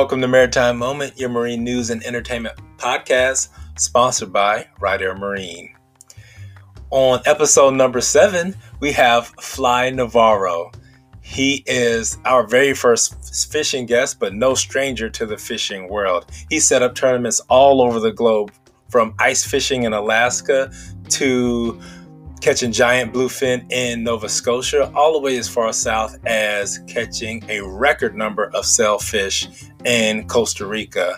Welcome to Maritime Moment, your marine news and entertainment podcast, sponsored by Right Air Marine. On episode number seven, we have Fly Navarro. He is our very first fishing guest, but no stranger to the fishing world. He set up tournaments all over the globe, from ice fishing in Alaska to catching giant bluefin in Nova Scotia, all the way as far south as catching a record number of sailfish in Costa Rica.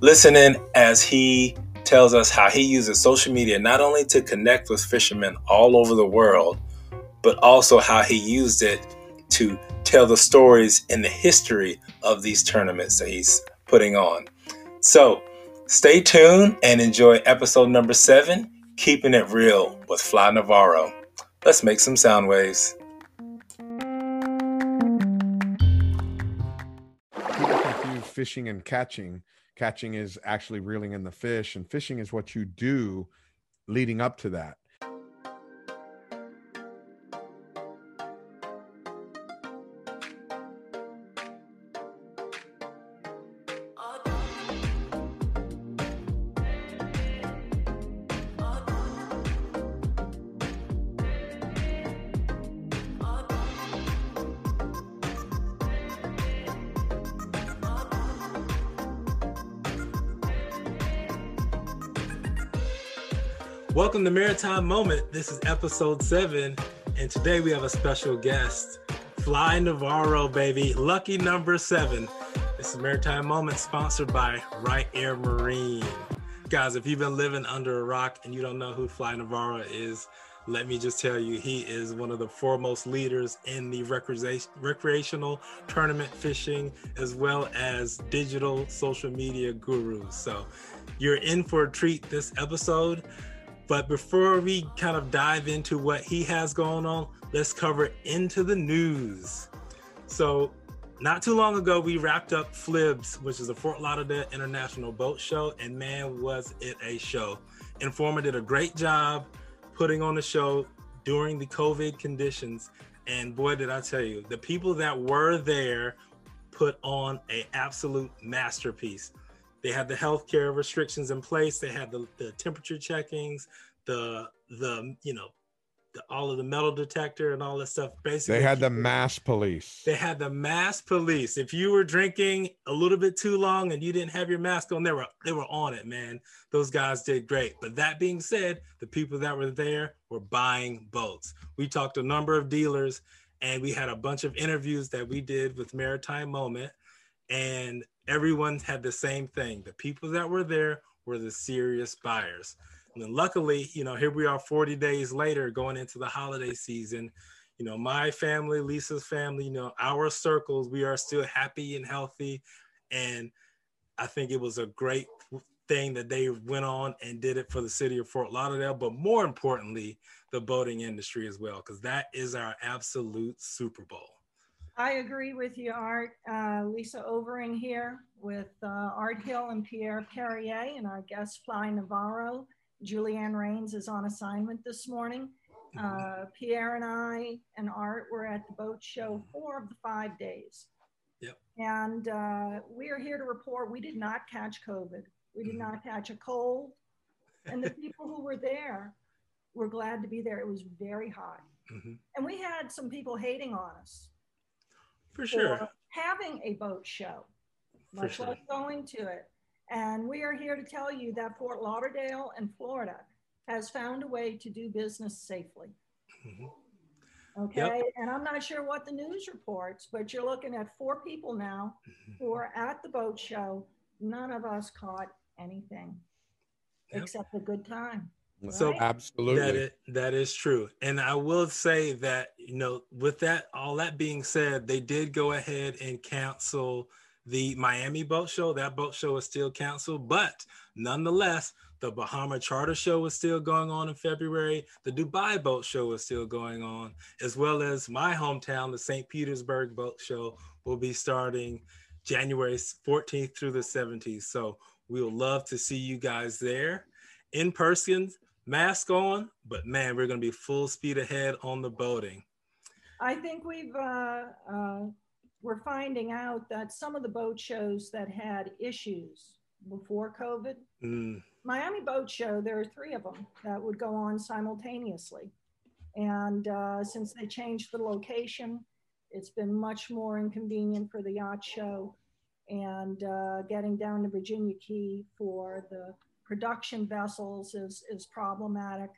Listening as he tells us how he uses social media not only to connect with fishermen all over the world, but also how he used it to tell the stories and the history of these tournaments that he's putting on. So stay tuned and enjoy episode number seven Keeping It Real with Fly Navarro. Let's make some sound waves. People confuse fishing and catching. Catching is actually reeling in the fish, and fishing is what you do leading up to that. Welcome to Maritime Moment. This is episode seven, and today we have a special guest, Fly Navarro, baby. Lucky number seven. This is Maritime Moment, sponsored by Right Air Marine. Guys, if you've been living under a rock and you don't know who Fly Navarro is, let me just tell you, he is one of the foremost leaders in the recreational tournament fishing, as well as digital social media gurus. So you're in for a treat this episode. But before we kind of dive into what he has going on, let's cover into the news. So, not too long ago, we wrapped up FLIBS, which is the Fort Lauderdale International Boat Show, and man, was it a show! Informa did a great job putting on the show during the COVID conditions, and boy, did I tell you, the people that were there put on a absolute masterpiece. They had the healthcare restrictions in place. They had the, the temperature checkings, the the you know the, all of the metal detector and all that stuff. Basically, they had the mass police. They had the mass police. If you were drinking a little bit too long and you didn't have your mask on, they were they were on it, man. Those guys did great. But that being said, the people that were there were buying boats. We talked to a number of dealers, and we had a bunch of interviews that we did with Maritime Moment, and everyone had the same thing. The people that were there were the serious buyers. And then luckily, you know, here we are 40 days later going into the holiday season. You know, my family, Lisa's family, you know, our circles, we are still happy and healthy. And I think it was a great thing that they went on and did it for the city of Fort Lauderdale, but more importantly, the boating industry as well, because that is our absolute Super Bowl. I agree with you, Art. Uh, Lisa Overing here with uh, Art Hill and Pierre Perrier and our guest Fly Navarro. Julianne Rains is on assignment this morning. Uh, Pierre and I and Art were at the boat show four of the five days. Yep. And uh, we are here to report we did not catch COVID. We did mm-hmm. not catch a cold. And the people who were there were glad to be there. It was very hot. Mm-hmm. And we had some people hating on us for sure. Having a boat show, much sure. less going to it. And we are here to tell you that Fort Lauderdale and Florida has found a way to do business safely. Mm-hmm. Okay. Yep. And I'm not sure what the news reports, but you're looking at four people now mm-hmm. who are at the boat show. None of us caught anything yep. except a good time. So absolutely, that is, that is true. And I will say that you know, with that, all that being said, they did go ahead and cancel the Miami boat show. That boat show is still canceled, but nonetheless, the Bahama Charter Show is still going on in February. The Dubai Boat Show is still going on, as well as my hometown, the St. Petersburg Boat Show, will be starting January 14th through the 17th. So we would love to see you guys there in person mask on, but man, we're going to be full speed ahead on the boating. I think we've uh, uh, we're finding out that some of the boat shows that had issues before COVID, Mm, Miami Boat Show, there are three of them that would go on simultaneously. And uh, since they changed the location, it's been much more inconvenient for the yacht show and uh, getting down to Virginia Key for the production vessels is, is problematic.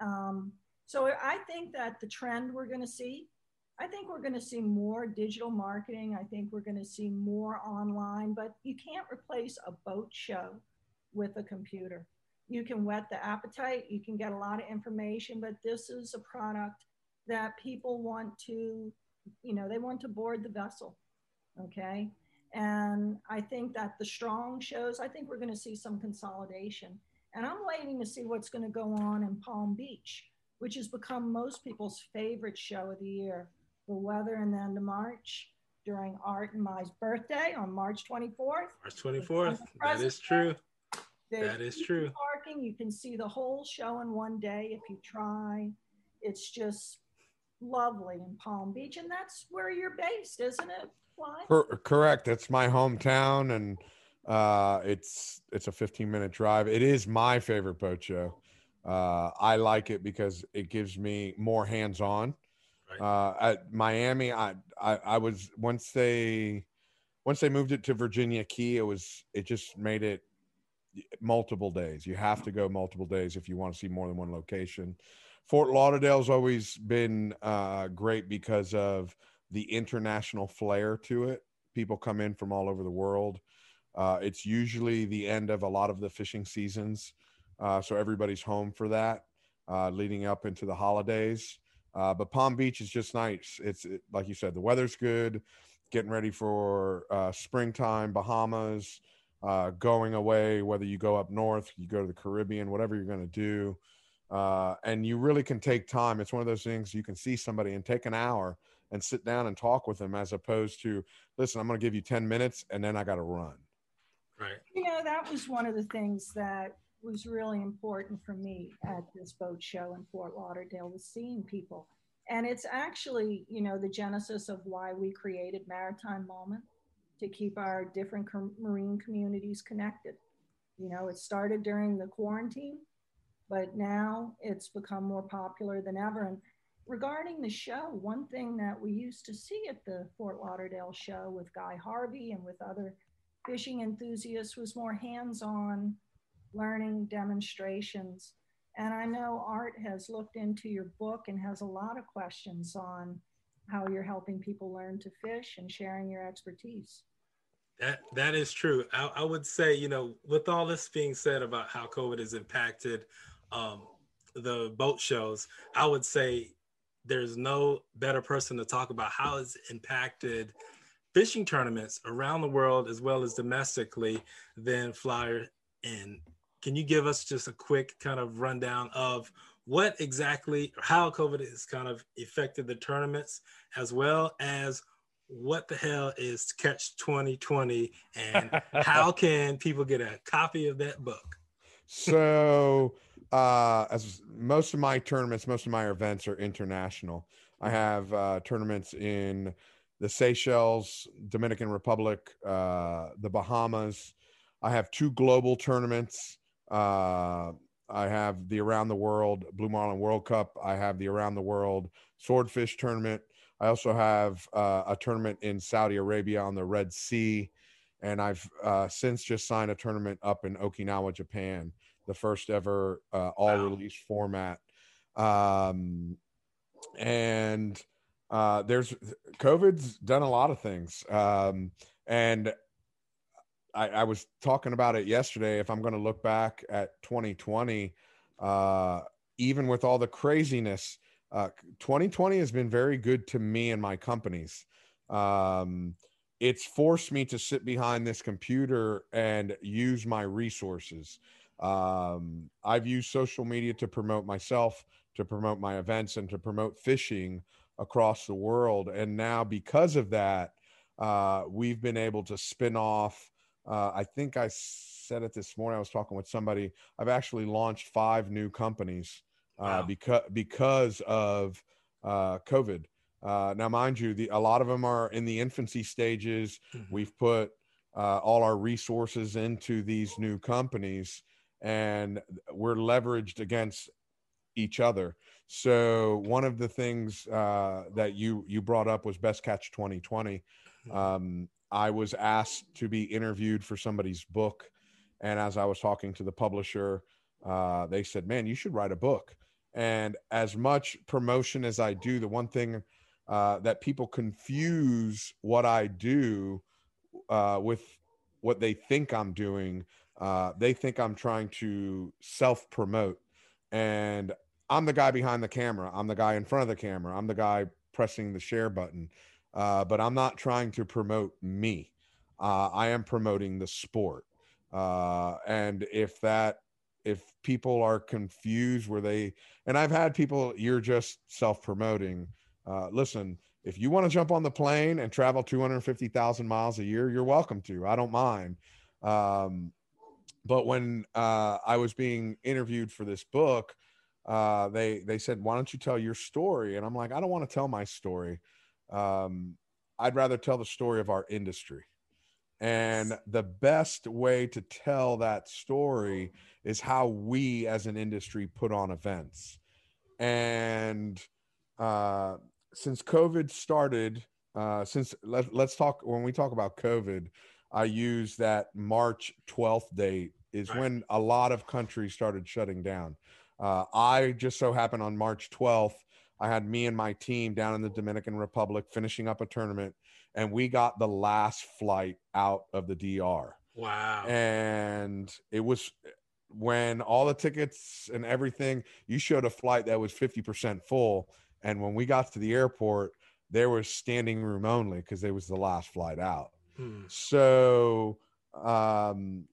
Um, so I think that the trend we're going to see, I think we're going to see more digital marketing. I think we're going to see more online, but you can't replace a boat show with a computer. You can whet the appetite, you can get a lot of information, but this is a product that people want to, you know, they want to board the vessel. Okay. And I think that the strong shows, I think we're going to see some consolidation. And I'm waiting to see what's going to go on in Palm Beach, which has become most people's favorite show of the year. The weather in the end of March during Art and my birthday on March 24th. March 24th. That is true. That is true. Parking, you can see the whole show in one day if you try. It's just lovely in Palm Beach, and that's where you're based, isn't it? Fly? Cor- correct. It's my hometown, and uh, it's it's a 15 minute drive. It is my favorite boat show. Uh, I like it because it gives me more hands on. Uh, at Miami, I, I I was once they once they moved it to Virginia Key, it was it just made it multiple days. You have to go multiple days if you want to see more than one location. Fort Lauderdale's always been uh, great because of the international flair to it. People come in from all over the world. Uh, it's usually the end of a lot of the fishing seasons, uh, so everybody's home for that, uh, leading up into the holidays. Uh, but Palm Beach is just nice. It's it, like you said, the weather's good. Getting ready for uh, springtime, Bahamas, uh, going away. Whether you go up north, you go to the Caribbean, whatever you're going to do, and you really can take time. It's one of those things you can see somebody and take an hour and sit down and talk with them, as opposed to listen. I'm going to give you ten minutes and then I got to run. Right. You know, that was one of the things that was really important for me at this boat show in Fort Lauderdale was seeing people. And it's actually, you know, the genesis of why we created Maritime Moment to keep our different com- marine communities connected. You know, it started during the quarantine, but now it's become more popular than ever. And regarding the show, one thing that we used to see at the Fort Lauderdale show with Guy Harvey and with other fishing enthusiasts was more hands on learning demonstrations. And I know Art has looked into your book and has a lot of questions on how you're helping people learn to fish and sharing your expertise. That that is true. I, I would say, you know, with all this being said about how COVID has impacted um, the boat shows, I would say there's no better person to talk about how it's impacted fishing tournaments around the world as well as domestically than Flyer. And can you give us just a quick kind of rundown of what exactly, how COVID has kind of affected the tournaments, as well as what the hell is Catch 2020 and how can people get a copy of that book? So, uh, as most of my tournaments, most of my events are international. I have uh, tournaments in the Seychelles, Dominican Republic, uh, the Bahamas. I have two global tournaments. Uh, I have the Around the World Blue Marlin World Cup. I have the Around the World Swordfish Tournament. I also have uh, a tournament in Saudi Arabia on the Red Sea. And I've uh, since just signed a tournament up in Okinawa, Japan, the first ever uh, all release format. Um, and uh, there's COVID's done a lot of things. Um, and I, I, was talking about it yesterday. If I'm going to look back at 2020, uh, even with all the craziness, uh, 2020 has been very good to me and my companies. Um, it's forced me to sit behind this computer and use my resources. Um, I've used social media to promote myself, to promote my events, and to promote fishing across the world. And now, because of that, uh, we've been able to spin off. Uh, I think I said it this morning. I was talking with somebody. I've actually launched five new companies uh, Wow. because because of uh, COVID. Uh, now, mind you, the, a lot of them are in the infancy stages. Mhm. We've put uh, all our resources into these new companies, and we're leveraged against each other. So one of the things uh, that you you brought up was Best Catch 2020. Mhm. Um, I was asked to be interviewed for somebody's book, and as I was talking to the publisher, uh, they said, "Man, you should write a book." And as much promotion as I do, the one thing uh, that people confuse what I do uh, with what they think I'm doing. Uh, they think I'm trying to self promote, and I'm the guy behind the camera. I'm the guy in front of the camera. I'm the guy pressing the share button. Uh, but I'm not trying to promote me. Uh, I am promoting the sport. Uh, and if that, if people are confused where they, and I've had people, you're just self promoting. Uh, listen, if you want to jump on the plane and travel 250,000 miles a year, you're welcome to. I don't mind. Um, but when uh, I was being interviewed for this book, uh, they they said, "Why don't you tell your story?" And I'm like, "I don't want to tell my story. Um, I'd rather tell the story of our industry." And the best way to tell that story is how we as an industry put on events. And uh, since COVID started, uh, since let, let's talk when we talk about COVID, I use that March 12th date is Right. when a lot of countries started shutting down. Uh, I just so happened on March 12th, I had me and my team down in the Dominican Republic finishing up a tournament, and we got the last flight out of the DR Wow. and it was when all the tickets and everything you showed a flight that was 50% full and when we got to the airport there was standing room only because it was the last flight out So um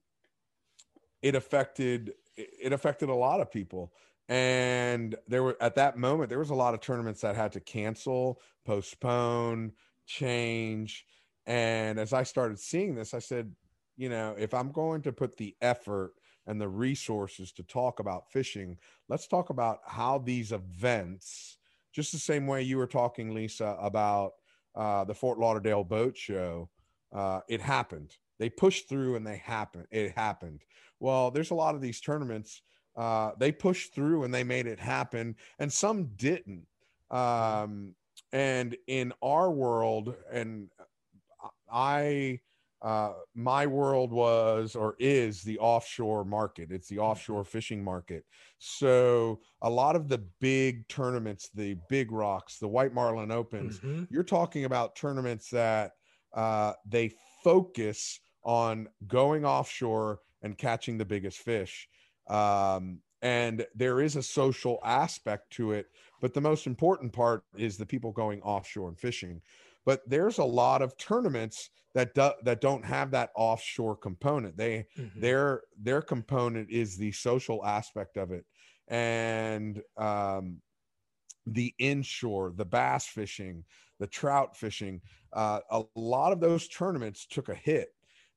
it affected it affected a lot of people. And there were at that moment there was a lot of tournaments that had to cancel postpone change. And as i started seeing this i said you know if i'm going to put the effort and the resources to talk about fishing let's talk about how these events just the same way you were talking lisa about uh, the fort lauderdale boat show uh, it happened. They pushed through and they happened it happened. Well there's a lot of these tournaments uh, they pushed through and they made it happen and some didn't. Um, and in our world and i uh, my world was or is the offshore market. It's the offshore fishing market. So a lot of the big tournaments the big rocks the white marlin opens Mhm. you're talking about tournaments that uh, they focus on going offshore and catching the biggest fish. Um, and there is a social aspect to it, but the most important part is the people going offshore and fishing. But there's a lot of tournaments that do, that don't have that offshore component. They Mhm. their their component is the social aspect of it and um, the inshore the bass fishing the trout fishing uh, a lot of those tournaments took a hit.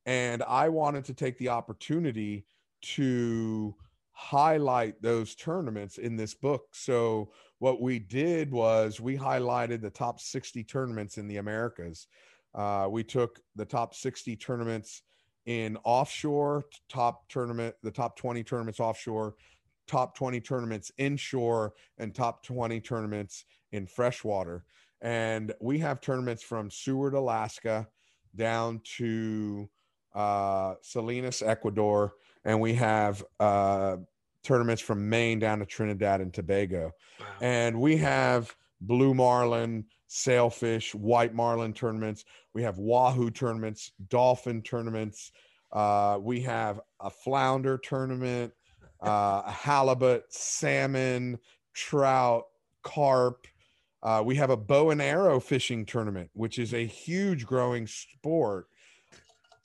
And i wanted to take the opportunity to highlight those tournaments in this book. So what we did was we highlighted the top 60 tournaments in the americas. Uh, we took the top 60 tournaments in offshore top tournament the top 20 tournaments offshore top 20 tournaments inshore and top 20 tournaments in freshwater and we have tournaments from seward alaska down to uh, salinas ecuador and we have uh, tournaments from maine down to trinidad and tobago. Wow. and we have blue marlin sailfish white marlin tournaments. We have wahoo tournaments dolphin tournaments. Uh, we have a flounder tournament uh, halibut salmon trout carp uh, we have a bow and arrow fishing tournament which is a huge growing sport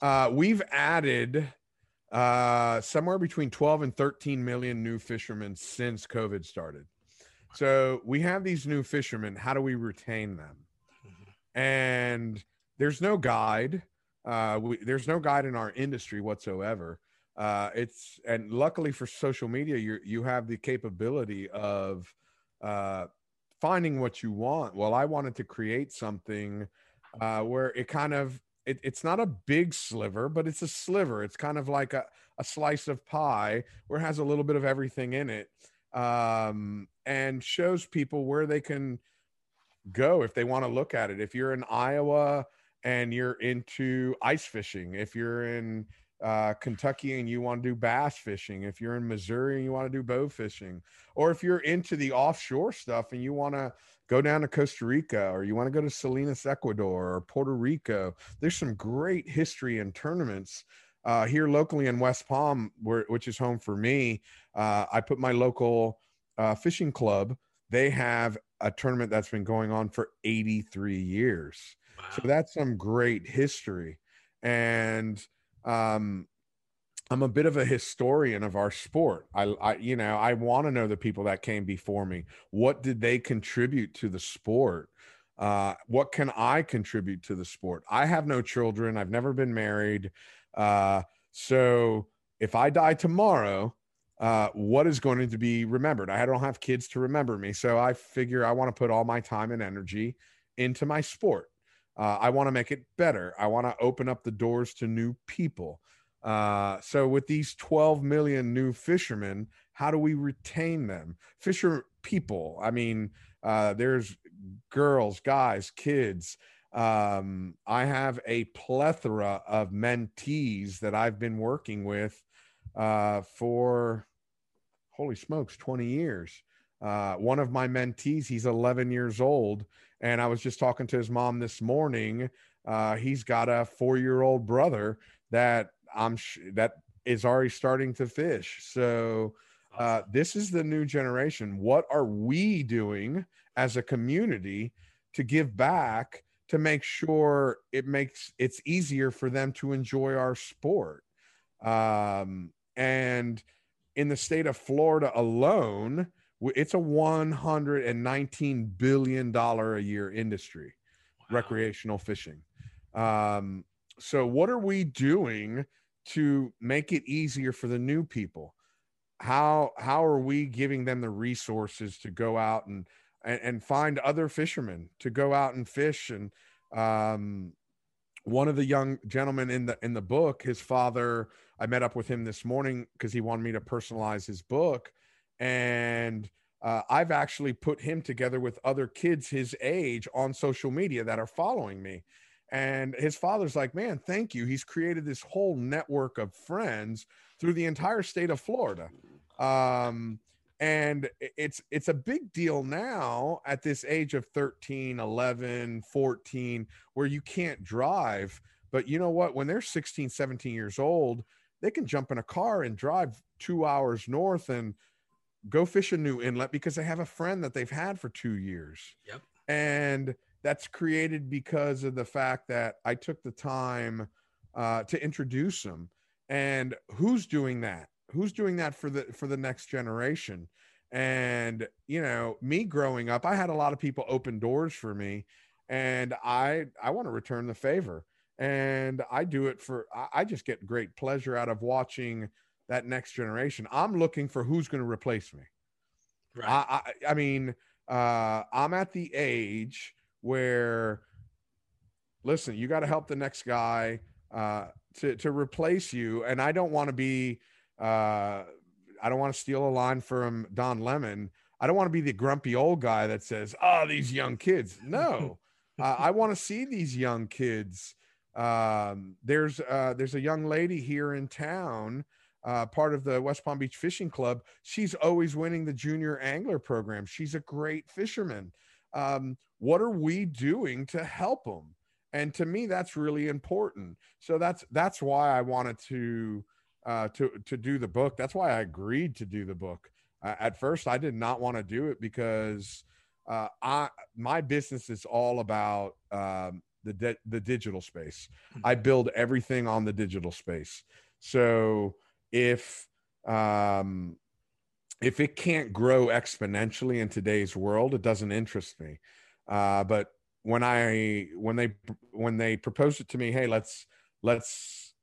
uh, we've added uh, somewhere between 12 and 13 million new fishermen since covid started so we have these new fishermen. How do we retain them? And there's no guide. Uh, we, there's no guide in our industry whatsoever. Uh, it's and luckily for social media, you you have the capability of uh, finding what you want. Well, I wanted to create something uh, where it kind of it, it's not a big sliver, but it's a sliver. It's kind of like a, a slice of pie where it has a little bit of everything in it um, and shows people where they can go if they want to look at it. If you're in Iowa and you're into ice fishing, if you're in uh, Kentucky and you want to do bass fishing, if you're in Missouri and you want to do bow fishing, or if you're into the offshore stuff and you want to go down to Costa Rica or you want to go to Salinas, Ecuador or Puerto Rico, there's some great history and tournaments. Uh, here locally in West Palm, where, which is home for me, uh, I put my local uh, fishing club. They have a tournament that's been going on for 83 years. Wow. So that's some great history. And um, I'm a bit of a historian of our sport. I, I you know, I want to know the people that came before me. What did they contribute to the sport? Uh, what can I contribute to the sport? I have no children. I've never been married. Uh, so if I die tomorrow, uh, what is going to be remembered? I don't have kids to remember me. So I figure I want to put all my time and energy into my sport. Uh, I want to make it better. I want to open up the doors to new people. Uh, so with these 12 million new fishermen, how do we retain them? Fisher people. I mean, uh, there's girls, guys, kids. Um, I have a plethora of mentees that I've been working with uh, for holy smokes, 20 years. Uh, one of my mentees, he's 11 years old, and I was just talking to his mom this morning. Uh, he's got a four-year-old brother that I'm sh- that is already starting to fish. So uh, this is the new generation. What are we doing as a community to give back to make sure it makes it's easier for them to enjoy our sport? Um, and in the state of Florida alone, it's a 119 billion dollar a year industry wow. recreational fishing. Um, so what are we doing to make it easier for the new people? How how are we giving them the resources to go out and and, and find other fishermen to go out and fish? And um, one of the young gentlemen in the in the book his father i met up with him this morning because he wanted me to personalize his book and uh, I've actually put him together with other kids his age on social media that are following me. And his father's like, man, thank you. He's created this whole network of friends through the entire state of Florida. Um, and it's it's a big deal now at this age of 13 11 14 where you can't drive but you know what when they're 16 17 years old they can jump in a car and drive two hours north and go fish a new inlet because they have a friend that they've had for two years. Yep. And that's created because of the fact that I took the time uh, to introduce them. And who's doing that? Who's doing that for the for the next generation? And you know, me growing up, I had a lot of people open doors for me, and I I want to return the favor. And I do it for I just get great pleasure out of watching that next generation. I'm looking for who's going to replace me. Right. I, I, I mean, uh, I'm at the age where, listen, you got to help the next guy uh, to to replace you, and I don't want to be. Uh, I don't want to steal a line from Don Lemon. I don't want to be the grumpy old guy that says, "Oh, these young kids." No, uh, I want to see these young kids. Um, there's uh, there's a young lady here in town uh, part of the West Palm Beach Fishing Club. She's always winning the junior angler program. She's a great fisherman. Um, what are we doing to help them? And to me, that's really important. So that's that's why I wanted to uh, to to do the book. That's why I agreed to do the book. Uh, at first, I did not want to do it because uh, I my business is all about um, the di- the digital space. I mm-hmm. build everything on the digital space. So if um, if it can't grow exponentially in today's world, it doesn't interest me. Uh, but when I when they when they proposed it to me, hey, let's let's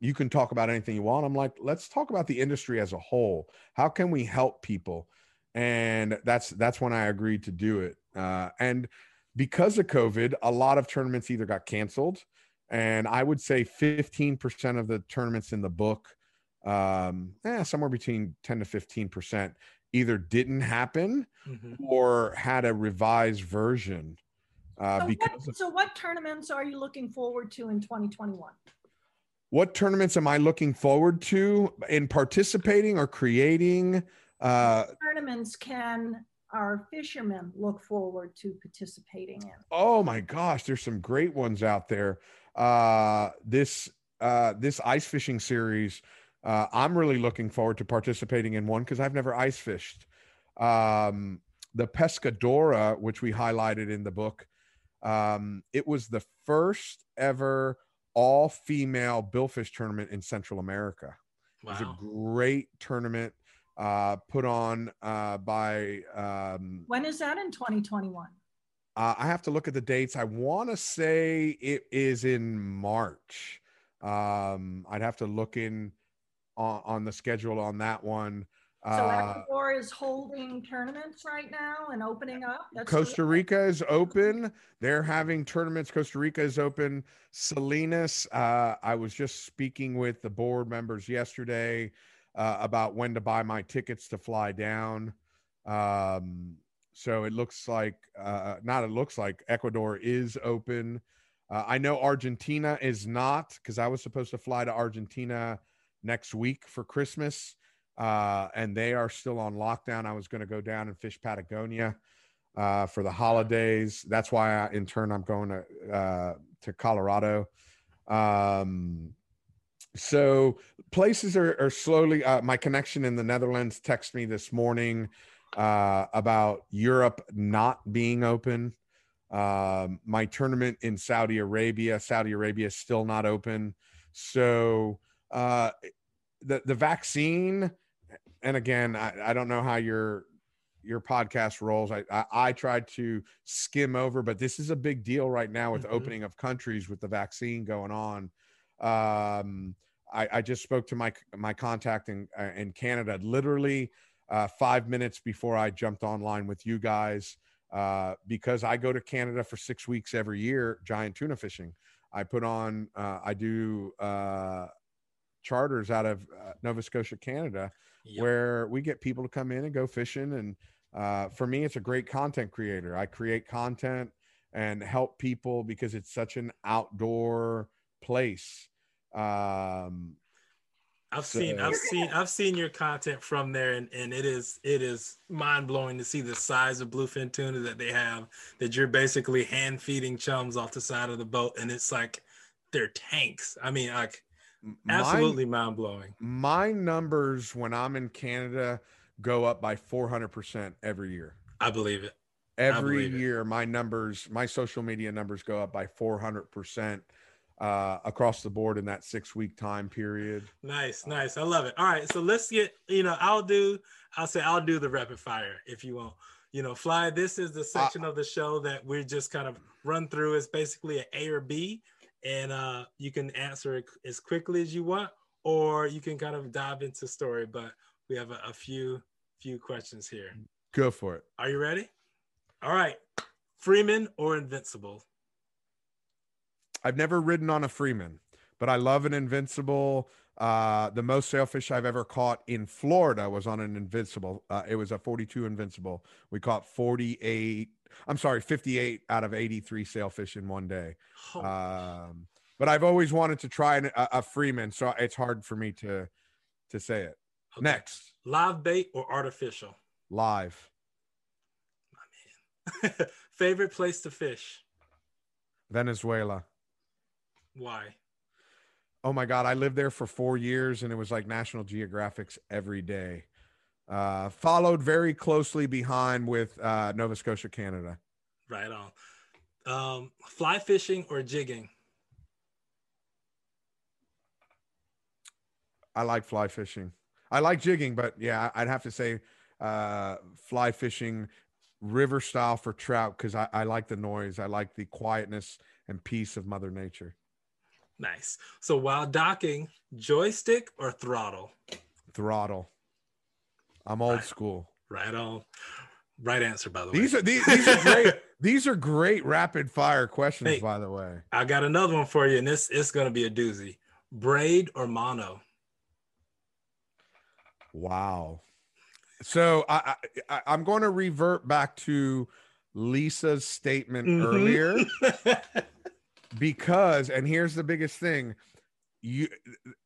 you can talk about anything you want. I'm like, let's talk about the industry as a whole. How can we help people? and that's that's when I agreed to do it. Uh, and because of COVID, a lot of tournaments either got canceled, and I would say 15% of the tournaments in the book, um, eh, somewhere between 10 to 15%, either didn't happen Mhm. or had a revised version. Uh, So because what, so what tournaments are you looking forward to in 2021? what tournaments am I looking forward to in participating or creating? Uh, Tournaments can our fishermen look forward to participating in? oh my gosh, there's some great ones out there. Uh, this uh, this ice fishing series, uh, I'm really looking forward to participating in one because I've never ice fished. Um, the Pescadora, which we highlighted in the book, um, it was the first ever all female billfish tournament in Central America. Wow. It was a great tournament uh, put on uh, by um, When is that in 2021? uh, I have to look at the dates. I want to say it is in March. Um, I'd have to look in on, on the schedule on that one. So Uh, Ecuador is holding tournaments right now and opening up. That's Costa. Rica is open. They're having tournaments. Costa Rica is open. Salinas, uh, I was just speaking with the board members yesterday uh, about when to buy my tickets to fly down. Um, so it looks like, uh, not it looks like Ecuador is open. Uh, I know Argentina is not because I was supposed to fly to Argentina next week for Christmas uh, and they are still on lockdown. I was going to go down and fish Patagonia uh, for the holidays. That's why, I, in turn, I'm going to uh, to Colorado. Um, so places are, are slowly. Uh, my connection in the Netherlands texted me this morning uh, about Europe not being open. Um, my tournament in Saudi Arabia, Saudi Arabia is still not open. So uh, the the vaccine and again I, I don't know how your your podcast rolls. I, I i tried to skim over but this is a big deal right now with Mhm. opening of countries with the vaccine going on. Um i i just spoke to my my contact in uh, in canada literally uh five minutes before i jumped online with you guys uh because i go to canada for six weeks every year giant tuna fishing. I put on uh i do uh charters out of uh, Nova Scotia, Canada, Yep. where we get people to come in and go fishing. And uh, for me, it's a great content creator. I create content and help people because it's such an outdoor place. Um, I've seen So- I've seen I've seen your content from there and, and it is it is mind blowing to see the size of bluefin tuna that they have that you're basically hand feeding chums off the side of the boat and it's like they're tanks. I mean like absolutely mind blowing. my numbers when I'm in Canada go up by 400% every year. I believe it. Every believe it. year, my numbers, my social media numbers go up by 400% uh, across the board in that six week time period. Nice, nice. I love it. All right, so let's get, you know, I'll do, I'll say I'll do the rapid fire if you want. You know, Fly, this is the section of the show that we're just kind of run through. It's basically an A or B, and uh, you can answer it as quickly as you want, or you can kind of dive into story. But we have a, a few few questions here. Go for it. Are you ready? All right. Freeman or Invincible? I've never ridden on a Freeman, but I love an Invincible. Uh, the most sailfish I've ever caught in Florida was on an Invincible. Uh, it was a 42 Invincible. We caught 48. I'm sorry, 58 out of 83 sailfish in one day. Oh, Um, but I've always wanted to try an, a, a Freeman, so it's hard for me to to say it. okay. Next, Live bait or artificial? live My man. Favorite place to fish? Venezuela. Why? Oh my God, I lived there for four years and it was like National Geographic's every day. Uh, followed very closely behind with uh, Nova Scotia, Canada. Right on. Um, fly fishing or jigging? I like fly fishing. I like jigging, but yeah, I'd have to say uh, fly fishing, river style for trout because I, I like the noise. I like the quietness and peace of Mother Nature. Nice. So while docking, joystick or throttle? Throttle. I'm old Right. school. Right on. Right answer, by the These way. are these, these are great. these are great rapid fire questions, Hey. by the way. I got another one for you, and this it's gonna be a doozy. Braid or mono? Wow. So I, I I'm going to revert back to Lisa's statement Mhm. earlier because and here's the biggest thing you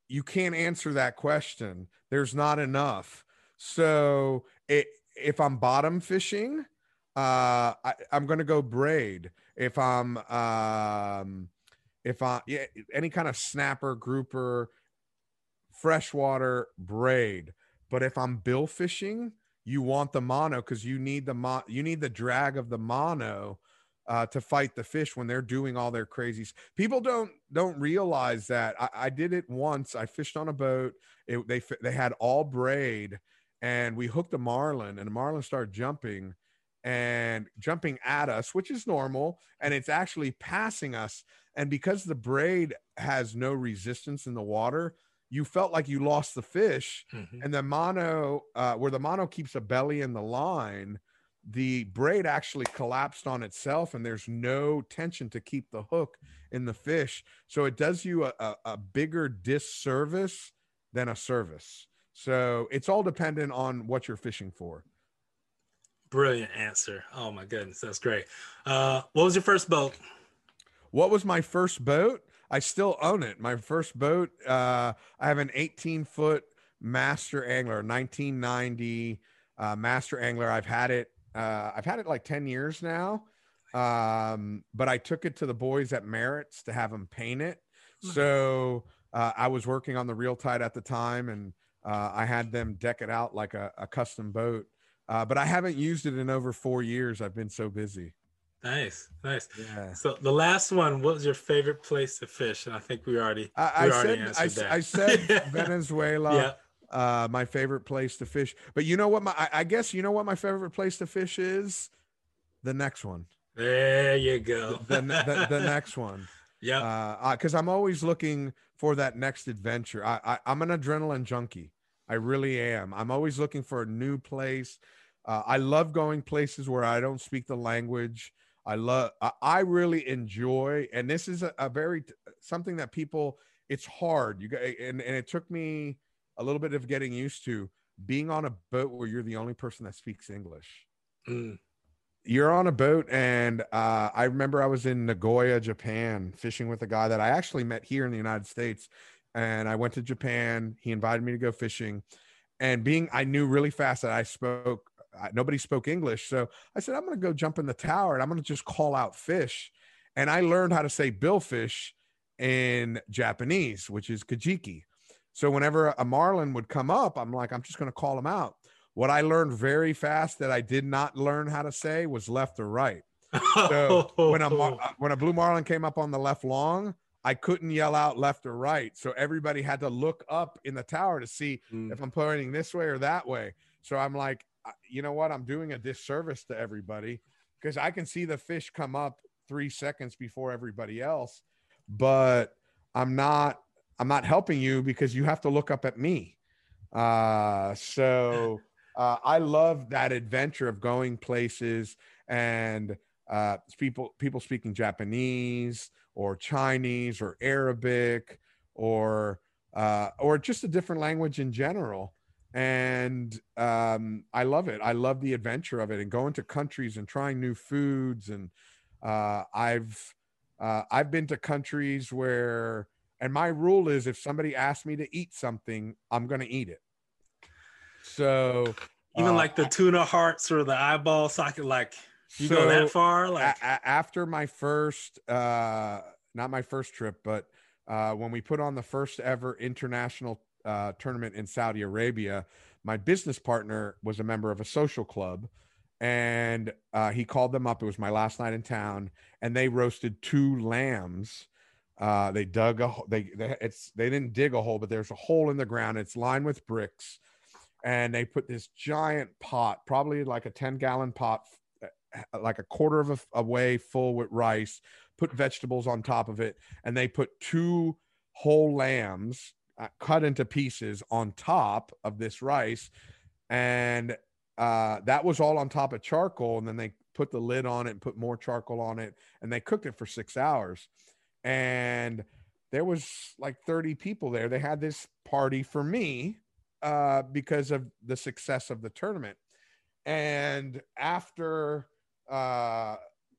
you can't answer that question. There's not enough. So it, if i'm bottom fishing uh I, i'm gonna go braid. If i'm um if i yeah any kind of snapper grouper freshwater braid. But if i'm bill fishing you want the mono because you need the mo- you need the drag of the mono uh, to fight the fish when they're doing all their crazies. People don't don't realize that. I, I did it once. I fished on a boat. It, they they had all braid, and we hooked a marlin, and the marlin started jumping and jumping at us, which is normal, and it's actually passing us. And because the braid has no resistance in the water, you felt like you lost the fish Mhm. and the mono uh, where the mono keeps a belly in the line the braid actually collapsed on itself and there's no tension to keep the hook in the fish so it does you a, a, a bigger disservice than a service so it's all dependent on what you're fishing for Brilliant answer. Oh my goodness, that's great. Uh, what was your first boat? what was my first boat i still own it my first boat uh, i have an 18 foot master angler 1990 uh, master angler i've had it uh, i've had it like 10 years now um, but i took it to the boys at merritt's to have them paint it so uh, i was working on the real tide at the time and uh, i had them deck it out like a, a custom boat uh, but i haven't used it in over four years i've been so busy Nice, nice. yeah So the last one, what was your favorite place to fish? And I think we already I, I already said answered s- that. I said Venezuela. Uh, my favorite place to fish. But you know what? My I, I guess you know what my favorite place to fish is. The next one, There you go. the, the, the next one, yeah. because I'm always looking for that next adventure. I, I I'm an adrenaline junkie. I really am. I'm always looking for a new place. Uh, I love going places where I don't speak the language. I love. I, I really enjoy, and this is a, a very something that people. It's hard. You got, and and it took me a little bit of getting used to being on a boat where you're the only person that speaks English. Mm. you're on a boat and uh, i remember i was in nagoya japan fishing with a guy that i actually met here in the united states and i went to japan. He invited me to go fishing and being i knew really fast that i spoke uh, nobody spoke english so i said i'm going to go jump in the tower and i'm going to just call out fish. And i learned how to say billfish in japanese which is kajiki so whenever a marlin would come up i'm like i'm just going to call him out what I learned very fast that I did not learn how to say was left or right. So when a when a blue marlin came up on the left long, I couldn't yell out left or right. So everybody had to look up in the tower to see Mm. if I'm pointing this way or that way. So I'm like, you know what? I'm doing a disservice to everybody because I can see the fish come up three seconds before everybody else, but I'm not. I'm not helping you because you have to look up at me. Uh, so uh, I love that adventure of going places and uh, people people speaking Japanese or Chinese or Arabic or uh, or just a different language in general. And um, I love it. I love the adventure of it and going to countries and trying new foods. And uh, I've uh, I've been to countries where, and my rule is if somebody asks me to eat something, I'm going to eat it. So Even uh, like the tuna hearts or the eyeball socket, like you go that far, a- like a- after my first uh not my first trip but uh when we put on the first ever international uh tournament in Saudi Arabia my business partner was a member of a social club and uh he called them up it was my last night in town and they roasted two lambs uh they dug a they, they it's they didn't dig a hole but there's a hole in the ground it's lined with bricks and they put this giant pot probably like a 10 gallon pot uh, like a quarter of a, a way full with rice, put vegetables on top of it, and they put two whole lambs uh, cut into pieces on top of this rice. And uh, that was all on top of charcoal, and then they put the lid on it and put more charcoal on it, and they cooked it for six hours. And there was like 30 people there. They had this party for me uh, because of the success of the tournament. And after uh,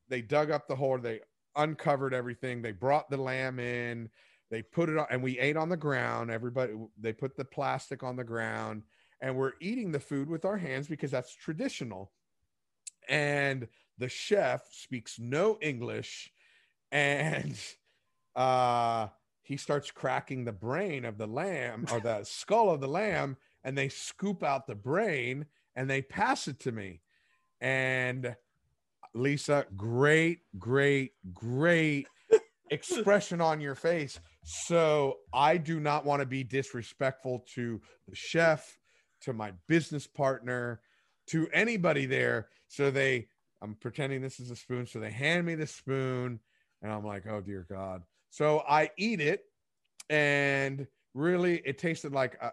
they dug up the hole, they uncovered everything. They brought the lamb in. They put it on, and we ate on the ground. Everybody, they put the plastic on the ground, and we're eating the food with our hands because that's traditional. And the chef speaks no English, and uh, he starts cracking the brain of the lamb or the skull of the lamb, and they scoop out the brain and they pass it to me. And Lisa, great, great, great expression on your face. So I do not want to be disrespectful to the chef, to my business partner, to anybody there. So they, I'm pretending this is a spoon. So they hand me the spoon, and I'm like, oh dear God. So I eat it, and really, it tasted like a, a,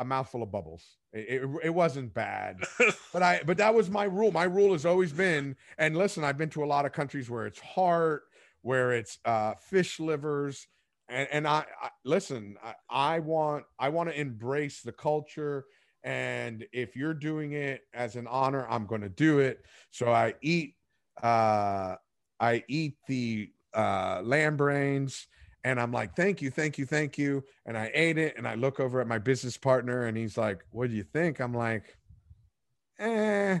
a mouthful of bubbles. It, it, it wasn't bad, but I, but that was my rule. My rule has always been, and listen, I've been to a lot of countries where it's heart, where it's uh, fish livers and, and I, I listen I, I want i want to embrace the culture and if you're doing it as an honor i'm going to do it so i eat uh i eat the uh lamb brains and i'm like thank you thank you thank you and i ate it and i look over at my business partner and he's like what do you think i'm like eh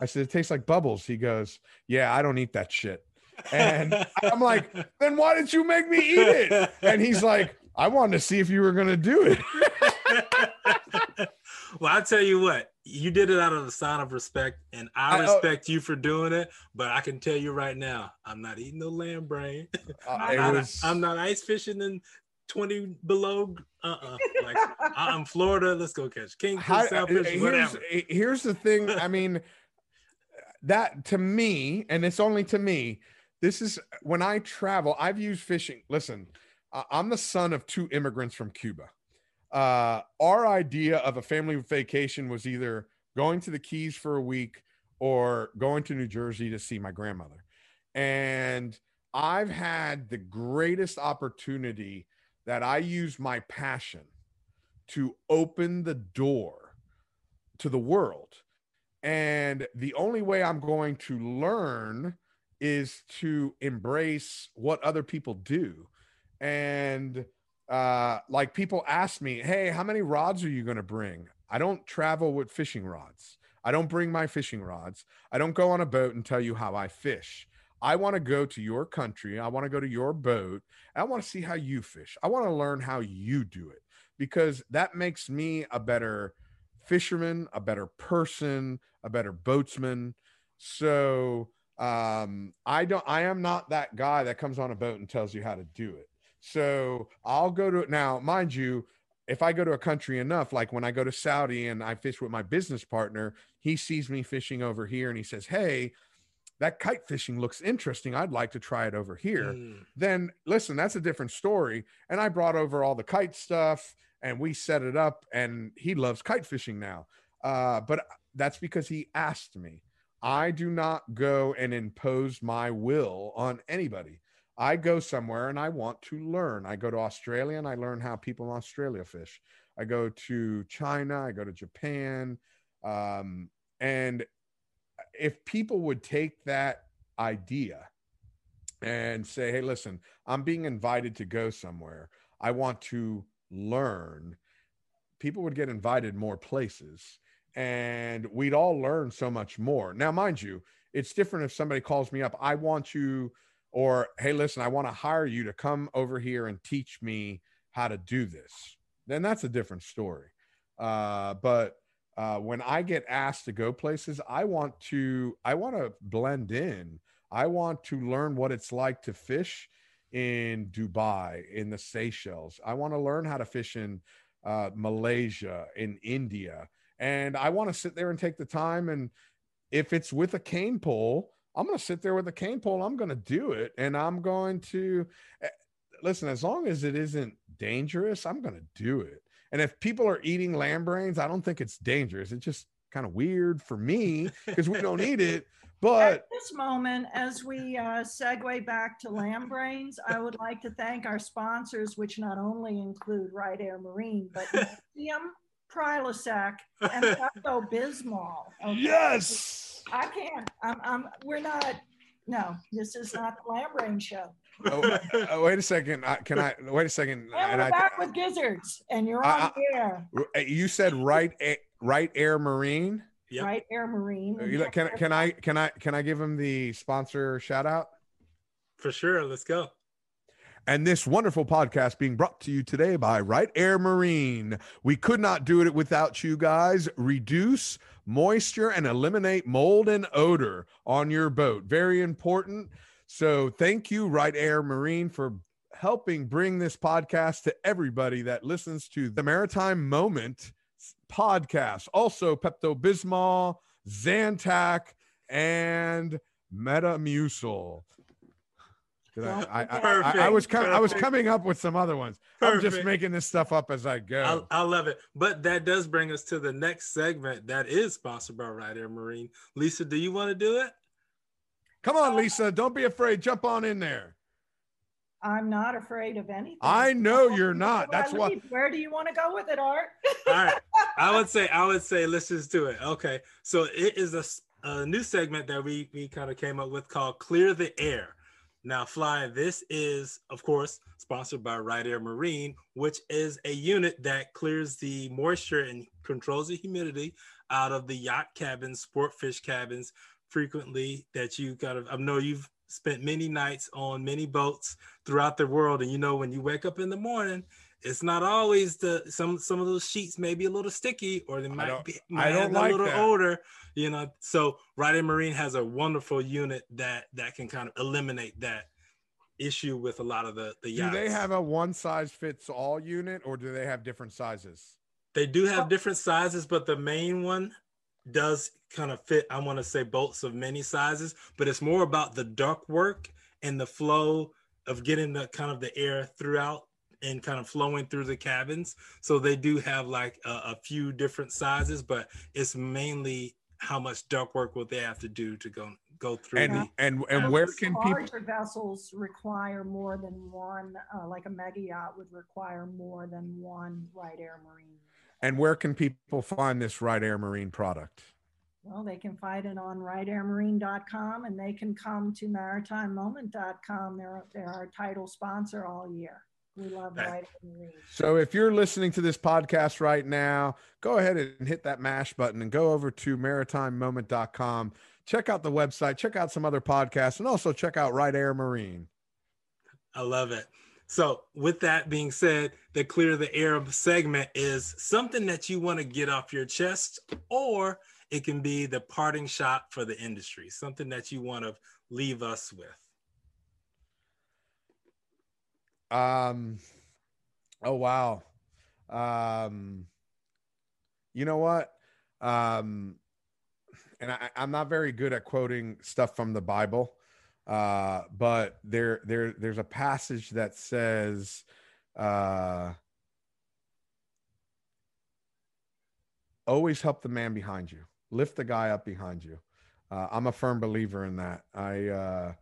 i said it tastes like bubbles he goes yeah i don't eat that shit and I'm like, then why did you make me eat it? And he's like, I wanted to see if you were going to do it. Well, I tell you what, you did it out of the sign of respect, and I uh, respect I, you for doing it. But I can tell you right now, I'm not eating no lamb brain. Uh, I'm, not, was... I'm, not, ice fishing in 20 below. Uh-uh. Like I'm Florida. Let's go catch king, How, here's, whatever. Here's the thing. I mean, that to me, and it's only to me this is when I travel, I've used fishing. Listen, I'm the son of two immigrants from Cuba. Uh, our idea of a family vacation was either going to the Keys for a week or going to New Jersey to see my grandmother. And I've had the greatest opportunity that I use my passion to open the door to the world. And the only way I'm going to learn is to embrace what other people do. And uh, like people ask me, hey, how many rods are you going to bring? I don't travel with fishing rods. I don't bring my fishing rods. I don't go on a boat and tell you how I fish. I want to go to your country. I want to go to your boat. I want to see how you fish. I want to learn how you do it because that makes me a better fisherman, a better person, a better boatsman. So um i don't i am not that guy that comes on a boat and tells you how to do it so i'll go to it now mind you if i go to a country enough like when i go to saudi and i fish with my business partner he sees me fishing over here and he says hey that kite fishing looks interesting. I'd like to try it over here. Mm. then listen that's a different story. And i brought over all the kite stuff and we set it up and he loves kite fishing now. Uh, but that's because he asked me. I do not go and impose my will on anybody. I go somewhere and I want to learn. I go to Australia and I learn how people in Australia fish. I go to China, I go to Japan. Um, and if people would take that idea and say, hey, listen, I'm being invited to go somewhere, I want to learn, people would get invited more places and we'd all learn so much more. Now, mind you, it's different if somebody calls me up, I want you, or hey, listen, I want to hire you to come over here and teach me how to do this. Then that's a different story. Uh, but uh, when I get asked to go places, I want to I want to blend in. I want to learn what it's like to fish in Dubai, in the Seychelles. I want to learn how to fish in uh, Malaysia, in India. And I want to sit there and take the time. And if it's with a cane pole, I'm going to sit there with a cane pole. I'm going to do it. And I'm going to eh, listen, as long as it isn't dangerous, I'm going to do it. And if people are eating lamb brains, I don't think it's dangerous. It's just kind of weird for me because we don't eat it. But At this moment, as we uh, segue back to lamb brains, I would like to thank our sponsors, which not only include Right Air Marine, but Nexium, Prilosec, and Pepto Bismol. yes. I can't. I'm, I'm. We're not. No, this is not the lamb brain show. Oh, uh, wait a second. I, can I wait a second? And we're I, back with gizzards, and you're I- on the air. you said right, A- right air marine. Yep. Right Air Marine. You like- Can can I can I can I give him the sponsor shout out? For sure. Let's go. And this wonderful podcast being brought to you today by Right Air Marine. We could not do it without you guys. Reduce moisture and eliminate mold and odor on your boat. Very important. So thank you, Right Air Marine, for helping bring this podcast to everybody that listens to the Maritime Moment podcast. Also, Pepto Bismol, Zantac, and Metamucil. Did I, I, I, I, I was com- I was coming up with some other ones. I'm just making this stuff up as I go. I, I love it. But that does bring us to the next segment that is sponsored by Right Air Marine. Lisa, do you want to do it? Come on, Lisa. Don't be afraid. Jump on in there. I'm not afraid of anything. I know you're not. That's why. Where do you want to go with it, Art? All right. I would say, I would say, let's just do it. Okay. So it is a, a new segment that we we kind of came up with called Clear the Air. Now, Fly, this is, of course, sponsored by Right Air Marine, which is a unit that clears the moisture and controls the humidity out of the yacht cabins, sport fish cabins, frequently that you kind of, I know you've spent many nights on many boats throughout the world. And you know, when you wake up in the morning, it's not always the some some of those sheets may be a little sticky or they might don't- be I might don't have a little that. odor you know so Right Air Marine has a wonderful unit that that can kind of eliminate that issue with a lot of the the Do they have a one size fits all unit or do they have different sizes? They do have oh. different sizes, but the main one does kind of fit. I want to say boats of many sizes, but it's more about the duct work and the flow of getting the kind of the air throughout and kind of flowing through the cabins. So they do have like a, a few different sizes, but it's mainly how much duct work will they have to do to go go through. And the, and and where Those can people? larger vessels require more than one, uh, like a mega yacht would require more than one Right Air Marine. And where can people find this Right Air Marine product? Well, they can find it on rightairmarine.com and they can come to maritimemoment.com. They're, they're our title sponsor all year. We love Okay. Right Air Marine. So if you're listening to this podcast right now, go ahead and hit that mash button and go over to maritimemoment.com. Check out the website, check out some other podcasts, and also check out Right Air Marine. I love it. So, with that being said, the clear the air segment is something that you want to get off your chest, or it can be the parting shot for the industry, something that you want to leave us with. Um, oh wow. Um, you know what? Um, and I, I'm not very good at quoting stuff from the Bible, uh, but there, there, there's a passage that says, uh, always help the man behind you, lift the guy up behind you. Uh, I'm a firm believer in that. I, uh,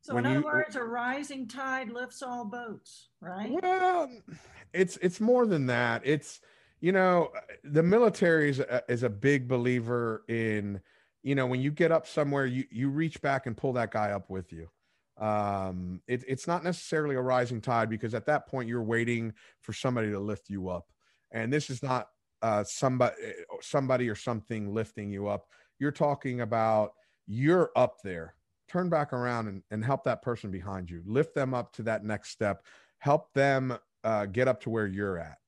So, When in other you- words, a rising tide lifts all boats, right? Well, it's it's more than that. It's you know the military is a, is a big believer in you know when you get up somewhere you you reach back and pull that guy up with you. Um, it, it's not necessarily a rising tide because at that point you're waiting for somebody to lift you up, and this is not uh, somebody somebody or something lifting you up. You're talking about you're up there turn back around and, and help that person behind you. Lift them up to that next step. Help them uh, get up to where you're at.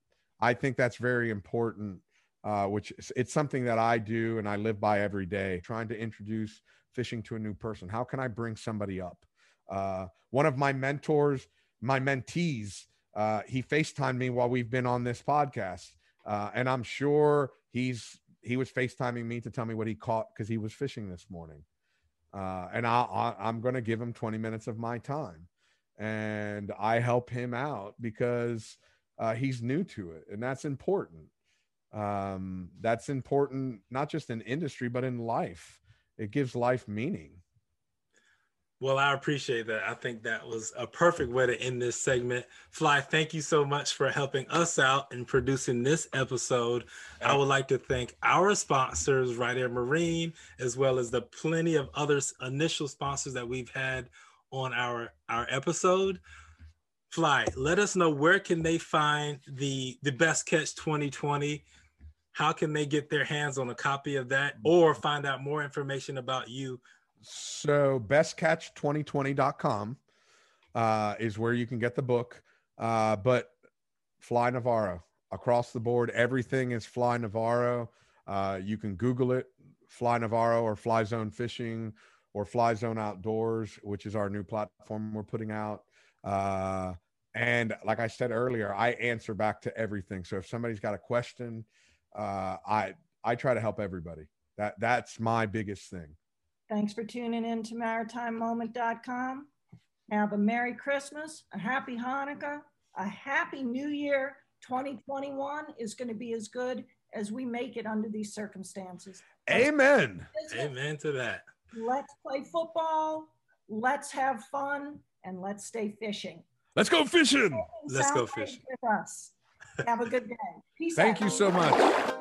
I think that's very important uh, which is, it's something that i do and i live by every day trying to introduce fishing to a new person. How can i bring somebody up? Uh, one of my mentors my mentees uh, he facetimed me while we've been on this podcast uh, and i'm sure he's he was facetiming me to tell me what he caught because he was fishing this morning uh, and I, I, I'm going to give him 20 minutes of my time, and I help him out because uh, he's new to it, and that's important. Um, that's important, not just in industry, but in life. It gives life meaning. Well, I appreciate that. I think that was a perfect way to end this segment. Fly, thank you so much for helping us out in producing this episode. I would like to thank our sponsors, Right Air Marine, as well as the plenty of other initial sponsors that we've had on our our episode. Fly, let us know where can they find the the best catch 2020 how can they get their hands on a copy of that or find out more information about you so bestcatch2020.com uh, is where you can get the book. Uh, but Fly Navarro across the board, everything is Fly Navarro. Uh, you can Google it, Fly Navarro or Fly Zone Fishing or Fly Zone Outdoors, which is our new platform we're putting out. Uh, and like I said earlier, I answer back to everything. So if somebody's got a question, uh, I I try to help everybody. That that's my biggest thing. Thanks for tuning in to maritimemoment.com. Have a Merry Christmas, a Happy Hanukkah, a Happy New Year. 2021 is going to be as good as we make it under these circumstances. Amen. Amen to that. Let's play football. Let's have fun and let's stay fishing. Let's go fishing. Let's go fishing. With us. Have a good day. Peace Thank out. you so much.